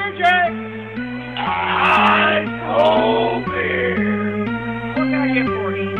I told beer. What can I get for you?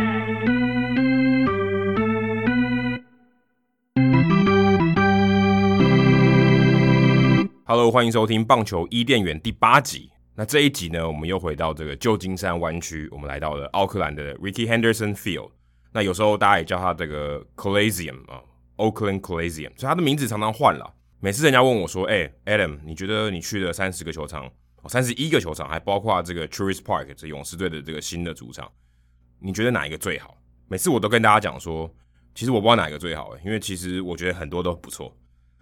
Hello，欢迎收听棒球伊甸园第八集。那这一集呢，我们又回到这个旧金山湾区，我们来到了奥克兰的 Ricky Henderson Field。那有时候大家也叫它这个 Coliseum 啊，Oakland Coliseum，所以它的名字常常换了。每次人家问我说：“哎、，Adam，你觉得你去了三十个球场，三十一个球场，还包括这个 Truist Park 这勇士队的这个新的主场，你觉得哪一个最好？”每次我都跟大家讲说，其实我不知道哪一个最好，因为其实我觉得很多都不错。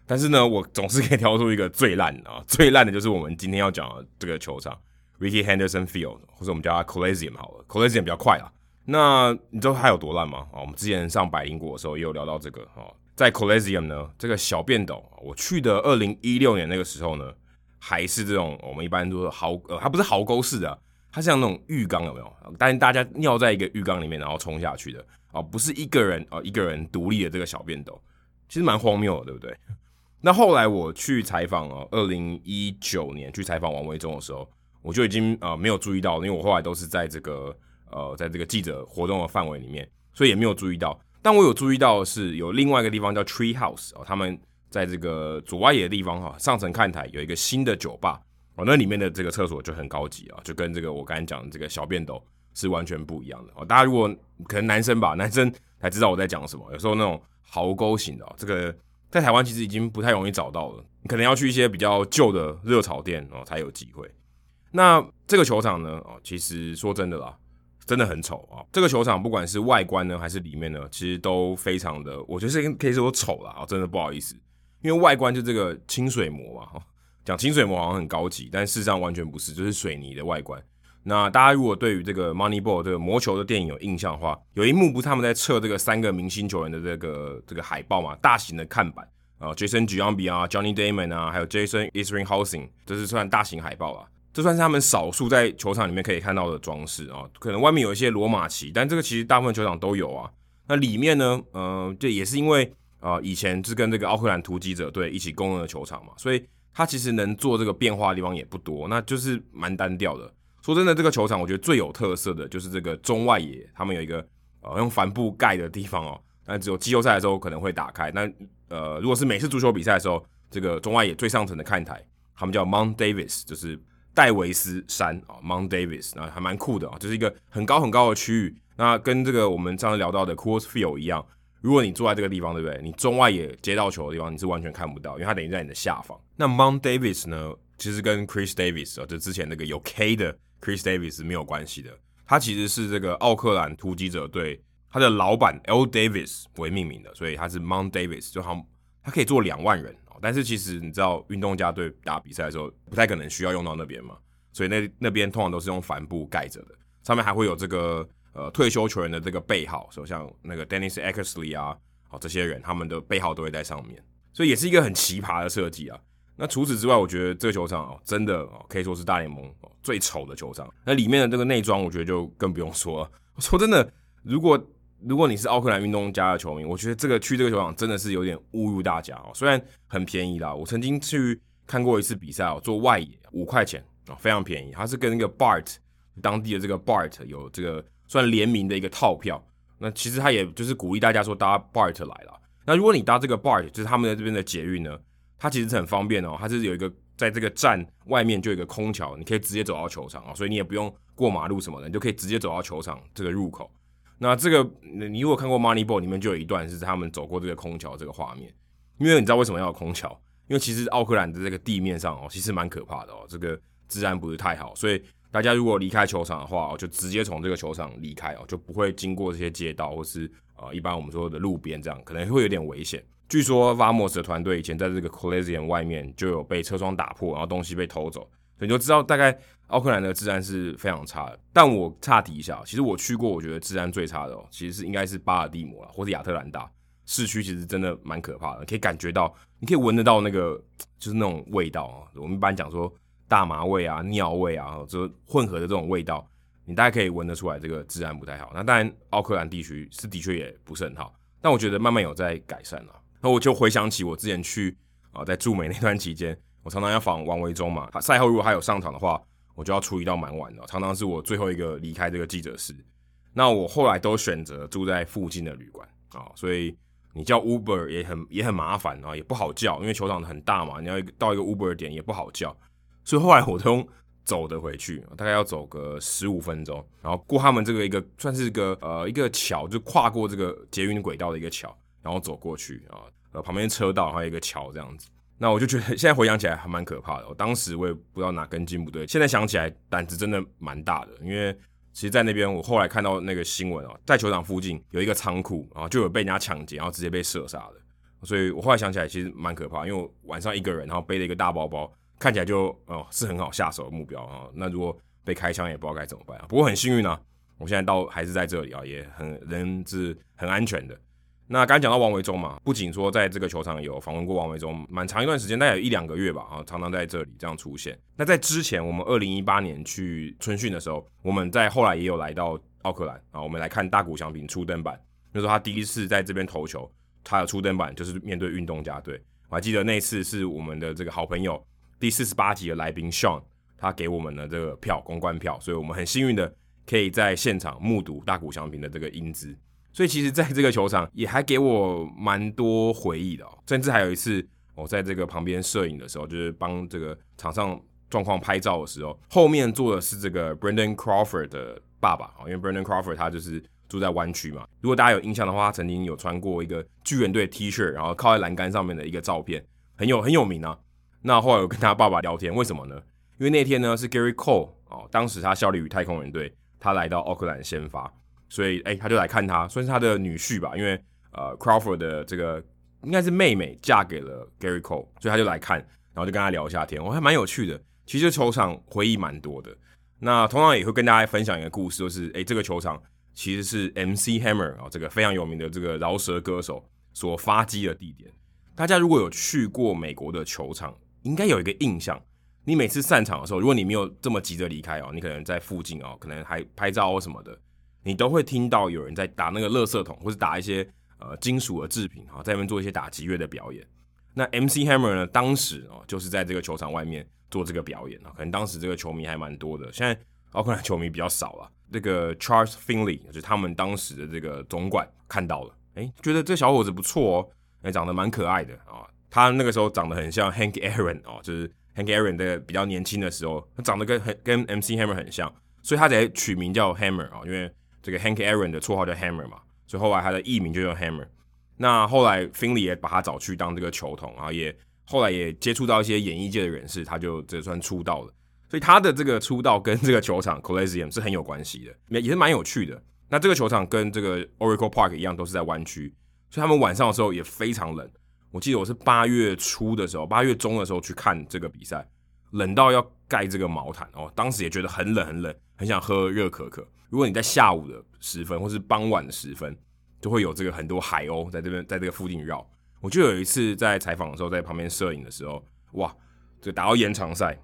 但是呢，我总是可以挑出一个最烂的啊，最烂的就是我们今天要讲的这个球场，Ricky Henderson Field，或者我们叫它 Coliseum 好了，Coliseum 比较快啊。那你知道它有多烂吗？啊，我们之前上百灵果的时候也有聊到这个啊，在 Coliseum 呢，这个小便斗，我去的二零一六年那个时候呢，还是这种我们一般都是壕呃，它不是壕沟式的，它像那种浴缸有没有？但是大家尿在一个浴缸里面，然后冲下去的啊，不是一个人啊，一个人独立的这个小便斗，其实蛮荒谬的，对不对？那后来我去采访啊，二零一九年去采访王维中的时候，我就已经呃没有注意到，因为我后来都是在这个呃在这个记者活动的范围里面，所以也没有注意到。但我有注意到的是有另外一个地方叫 Tree House 哦，他们在这个左外野的地方哈，上层看台有一个新的酒吧哦，那里面的这个厕所就很高级啊，就跟这个我刚才讲的这个小便斗是完全不一样的哦。大家如果可能男生吧，男生才知道我在讲什么，有时候那种壕沟型的哦，这个。在台湾其实已经不太容易找到了，你可能要去一些比较旧的热炒店哦才有机会。那这个球场呢哦，其实说真的啦，真的很丑啊。这个球场不管是外观呢还是里面呢，其实都非常的，我觉得是可以说丑啦啊，真的不好意思。因为外观就这个清水模嘛，讲清水模好像很高级，但事实上完全不是，就是水泥的外观。那大家如果对于这个 Moneyball 这个魔球的电影有印象的话，有一幕不是他们在测这个三个明星球员的这个这个海报嘛，大型的看板啊，Jason Giambi 啊，Johnny Damon 啊，还有 Jason Isringhausen，这是算大型海报啊，这算是他们少数在球场里面可以看到的装饰啊。可能外面有一些罗马旗，但这个其实大部分球场都有啊。那里面呢，呃，这也是因为啊，以前是跟这个奥克兰突击者队一起共用的球场嘛，所以它其实能做这个变化的地方也不多，那就是蛮单调的。说真的，这个球场我觉得最有特色的就是这个中外野，他们有一个呃用帆布盖的地方哦，但只有季后赛的时候可能会打开。那呃，如果是美式足球比赛的时候，这个中外野最上层的看台，他们叫 Mount Davis，就是戴维斯山啊，Mount Davis，啊还蛮酷的啊，就是一个很高很高的区域。那跟这个我们上次聊到的 Coors Field 一样，如果你坐在这个地方，对不对？你中外野接到球的地方，你是完全看不到，因为它等于在你的下方。那 Mount Davis 呢，其实跟 Chris Davis 啊，就之前那个有 K 的。Chris Davis 没有关系的，他其实是这个奥克兰突击者队他的老板 L Davis 为命名的，所以他是 Mount Davis，就好，他可以坐两万人。但是其实你知道，运动家队打比赛的时候不太可能需要用到那边嘛，所以那那边通常都是用帆布盖着的，上面还会有这个呃退休球员的这个背号，所以像那个 Dennis Eckersley 啊，好这些人他们的背号都会在上面，所以也是一个很奇葩的设计啊。那除此之外，我觉得这个球场哦，真的哦，可以说是大联盟哦最丑的球场。那里面的这个内装，我觉得就更不用说了。我说真的，如果如果你是奥克兰运动家的球迷，我觉得这个去这个球场真的是有点侮辱大家哦。虽然很便宜啦，我曾经去看过一次比赛哦，做外野五块钱哦，非常便宜。它是跟那个 BART 当地的这个 BART 有这个算联名的一个套票。那其实他也就是鼓励大家说搭 BART 来了。那如果你搭这个 BART，就是他们在这边的捷运呢？它其实是很方便哦，它是有一个在这个站外面就有一个空桥，你可以直接走到球场啊，所以你也不用过马路什么的，你就可以直接走到球场这个入口。那这个你如果看过 Moneyball 里面就有一段是他们走过这个空桥这个画面，因为你知道为什么要有空桥？因为其实奥克兰的这个地面上哦，其实蛮可怕的哦，这个治安不是太好，所以大家如果离开球场的话哦，就直接从这个球场离开哦，就不会经过这些街道或是呃一般我们说的路边这样，可能会有点危险。据说 Vamos 的团队以前在这个 Coliseum 外面就有被车窗打破，然后东西被偷走，你就知道大概奥克兰的治安是非常差的。但我岔提一下，其实我去过，我觉得治安最差的哦，其实是应该是巴尔的摩啦，或者亚特兰大市区，其实真的蛮可怕的，可以感觉到，你可以闻得到那个就是那种味道啊。我们一般讲说大麻味啊、尿味啊，就混合的这种味道，你大概可以闻得出来，这个治安不太好。那当然，奥克兰地区是的确也不是很好，但我觉得慢慢有在改善了。那我就回想起我之前去啊，在驻美那段期间，我常常要访王维忠嘛，赛后如果他有上场的话，我就要处理到蛮晚的，常常是我最后一个离开这个记者室。那我后来都选择住在附近的旅馆啊，所以你叫 Uber 也很也很麻烦啊，也不好叫，因为球场很大嘛，你要到一个 Uber 点也不好叫，所以后来我都走的回去，大概要走个十五分钟，然后过他们这个一个算是一个呃一个桥，就跨过这个捷运轨道的一个桥，然后走过去啊，呃旁边车道还有一个桥这样子。那我就觉得 现在回想起来还蛮可怕的。我当时我也不知道哪根筋不对，现在想起来胆子真的蛮大的。因为其实，在那边我后来看到那个新闻哦，在球场附近有一个仓库，然后就有被人家抢劫，然后直接被射杀的。所以我后来想起来其实蛮可怕，因为我晚上一个人，然后背了一个大包包，看起来就哦是很好下手的目标啊。那如果被开枪也不知道该怎么办啊。不过很幸运啊，我现在到还是在这里啊，也很人是很安全的。那刚才讲到王维忠嘛，不仅说在这个球场有访问过王维忠，蛮长一段时间，大概有一两个月吧，啊，常常在这里这样出现。那在之前，我们二零一八年去春训的时候，我们在后来也有来到奥克兰啊，我们来看大谷翔平初登板，那时候他第一次在这边投球，他的初登板就是面对运动家队。我还记得那次是我们的这个好朋友第四十八集的来宾 Sean，他给我们的这个票公关票，所以我们很幸运的可以在现场目睹大谷翔平的这个英姿。所以其实，在这个球场也还给我蛮多回忆的哦，甚至还有一次，我在这个旁边摄影的时候，就是帮这个场上状况拍照的时候，后面坐的是这个 Brandon Crawford 的爸爸啊，因为 Brandon Crawford 他就是住在湾区嘛。如果大家有印象的话，他曾经有穿过一个巨人队 T 恤，然后靠在栏杆上面的一个照片，很有很有名啊。那后来我跟他爸爸聊天，为什么呢？因为那天呢是 Gary Cole 哦，当时他效力于太空人队，他来到奥克兰先发。所以，哎、他就来看他，算是他的女婿吧，因为呃，Crawford 的这个应该是妹妹嫁给了 Gary Cole，所以他就来看，然后就跟他聊一下天，我、还蛮有趣的。其实球场回忆蛮多的。那同样也会跟大家分享一个故事，就是哎、这个球场其实是 MC Hammer 啊、这个非常有名的这个饶舌歌手所发迹的地点。大家如果有去过美国的球场，应该有一个印象，你每次散场的时候，如果你没有这么急着离开哦，你可能在附近哦，可能还拍照或什么的。你都会听到有人在打那个垃圾桶，或是打一些呃金属的制品，哈，在那边做一些打击乐的表演。那 MC Hammer 呢，当时哦，就是在这个球场外面做这个表演啊，可能当时这个球迷还蛮多的。现在奥克兰球迷比较少了。这个 Charles Finley 就是他们当时的这个总管看到了，哎，觉得这小伙子不错哦，哎，长得蛮可爱的啊。他那个时候长得很像 Hank Aaron 哦，就是 Hank Aaron 的比较年轻的时候，他长得跟跟 MC Hammer 很像，所以他才取名叫 Hammer 啊，因为。这个 Hank Aaron 的绰号叫 Hammer 嘛，所以后来他的艺名就叫 Hammer。那后来 Finley 也把他找去当这个球童，然后也后来也接触到一些演艺界的人士，他就这算出道了。所以他的这个出道跟这个球场 Coliseum 是很有关系的，也也是蛮有趣的。那这个球场跟这个 Oracle Park 一样，都是在湾区，所以他们晚上的时候也非常冷。我记得我是八月初的时候，八月中的时候去看这个比赛，冷到要盖这个毛毯哦，当时也觉得很冷很冷，很想喝热可可。如果你在下午的时分，或是傍晚的时分，就会有这个很多海鸥在这边，在这个附近绕。我就有一次在采访的时候，在旁边摄影的时候，哇，这打到延长赛，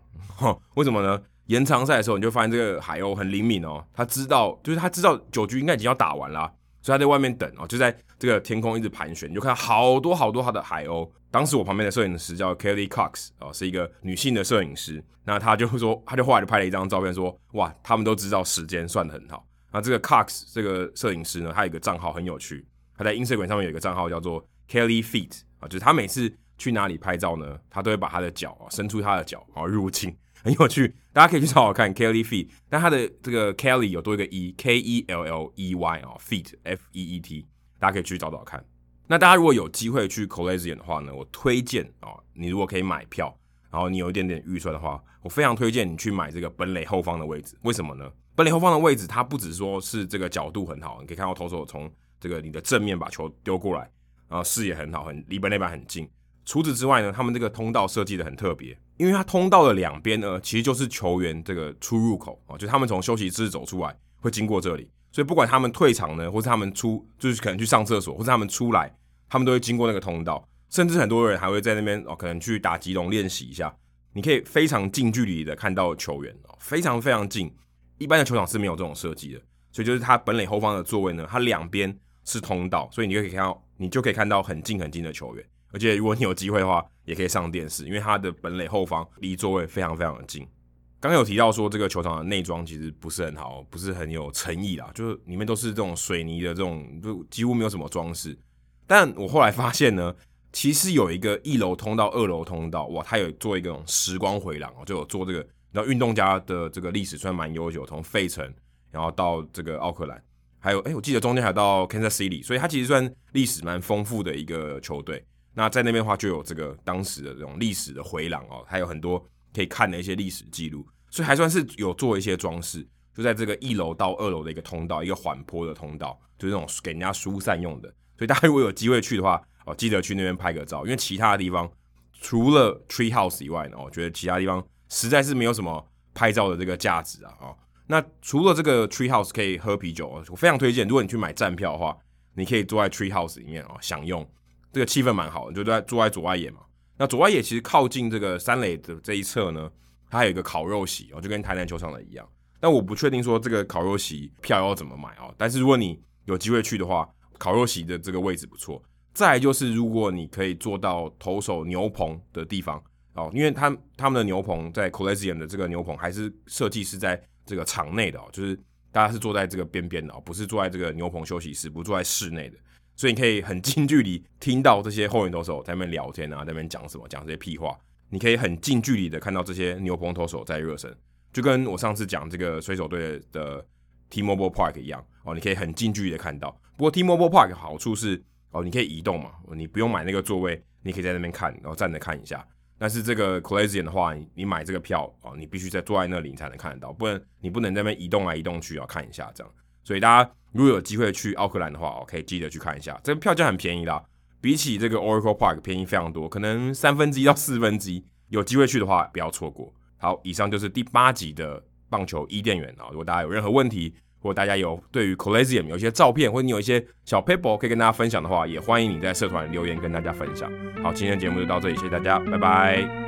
为什么呢？延长赛的时候，你就发现这个海鸥很灵敏哦，它知道，就是它知道九局应该已经要打完了，所以他在外面等哦，就在这个天空一直盘旋，你就看到好多好多他的海鸥。当时我旁边的摄影师叫 Kelly Cox 哦，是一个女性的摄影师。那他就说，他就后来就拍了一张照片，说哇，他们都知道时间算得很好。那这个 Cox 这个摄影师呢，他有一个账号很有趣，他在 ins 摄影上面有一个账号叫做 Kelly Feet 啊，就是他每次去哪里拍照呢，他都会把他的脚啊伸出他的脚啊入镜，很有趣，大家可以去找找看 Kelly Feet。但他的这个 Kelly 有多一个 E，K E L L E Y 啊，Feet F E E T，大家可以去找找看。那大家如果有机会去 Coliseum 的话呢，我推荐啊，你如果可以买票，然后你有一点点预算的话，我非常推荐你去买这个本垒后方的位置。为什么呢？本垒后方的位置，它不只说是这个角度很好，你可以看到投手从这个你的正面把球丢过来，然后视野很好，很离本垒板很近。除此之外呢，他们这个通道设计的很特别，因为它通道的两边呢，其实就是球员这个出入口啊，就他们从休息室走出来会经过这里，所以不管他们退场呢，或是他们出，就是可能去上厕所，或是他们出来。他们都会经过那个通道，甚至很多人还会在那边哦，可能去打吉隆练习一下。你可以非常近距离的看到球员哦，非常非常近。一般的球场是没有这种设计的，所以就是它本垒后方的座位呢，它两边是通道，所以你就可以看到，你就可以看到很近很近的球员。而且如果你有机会的话，也可以上电视，因为它的本垒后方离座位非常非常的近。刚刚有提到说，这个球场的内装其实不是很好，不是很有诚意啦，就是里面都是这种水泥的这种，就几乎没有什么装饰。但我后来发现呢，其实有一个一楼通道、二楼通道，哇，它有做一个时光回廊哦，就有做这个。然后运动家的这个历史算蛮悠久，从费城然后到这个奥克兰，还有哎，我记得中间还到 Kansas City，所以它其实算历史蛮丰富的一个球队。那在那边的话，就有这个当时的这种历史的回廊哦，还有很多可以看的一些历史记录，所以还算是有做一些装饰。就在这个一楼到二楼的一个通道，一个缓坡的通道，就是那种给人家疏散用的。所以大家如果有机会去的话，哦，记得去那边拍个照，因为其他的地方除了 Tree House 以外呢，我觉得其他地方。实在是没有什么拍照的这个价值啊！哦，那除了这个 Tree House 可以喝啤酒，我非常推荐。如果你去买站票的话，你可以坐在 Tree House 里面哦，享用这个气氛蛮好的，就在坐在左外野嘛。那左外野其实靠近这个三垒的这一侧呢，它还有一个烤肉席哦，就跟台南球场的一样。但我不确定说这个烤肉席票要怎么买啊。但是如果你有机会去的话，烤肉席的这个位置不错。再就是如果你可以坐到投手牛棚的地方。哦，因为他他们的牛棚在 Coliseum 的这个牛棚还是设计是在这个场内的哦，就是大家是坐在这个边边的哦，不是坐在这个牛棚休息室，不坐在室内的，所以你可以很近距离听到这些后援投手在那边聊天啊，在那边讲什么，讲这些屁话，你可以很近距离的看到这些牛棚投手在热身，就跟我上次讲这个水手队的 T-Mobile Park 一样哦，你可以很近距离的看到。不过 T-Mobile Park 好处是哦，你可以移动嘛，你不用买那个座位，你可以在那边看，然后站着看一下。但是这个 Coliseum 的话，你买这个票哦，你必须在坐在那里你才能看得到，不然你不能在那边移动来移动去啊，看一下这样。所以大家如果有机会去奥克兰的话，哦，可以记得去看一下。这个票价很便宜啦，比起这个 Oracle Park 便宜非常多，可能三分之一到四分之一。有机会去的话，不要错过。好，以上就是第八集的棒球伊甸园啊。如果大家有任何问题，或大家有对于 Coliseum 有一些照片，或者你有一些小 paper 可以跟大家分享的话，也欢迎你在社团留言跟大家分享。好，今天的节目就到这里，谢谢大家，拜拜。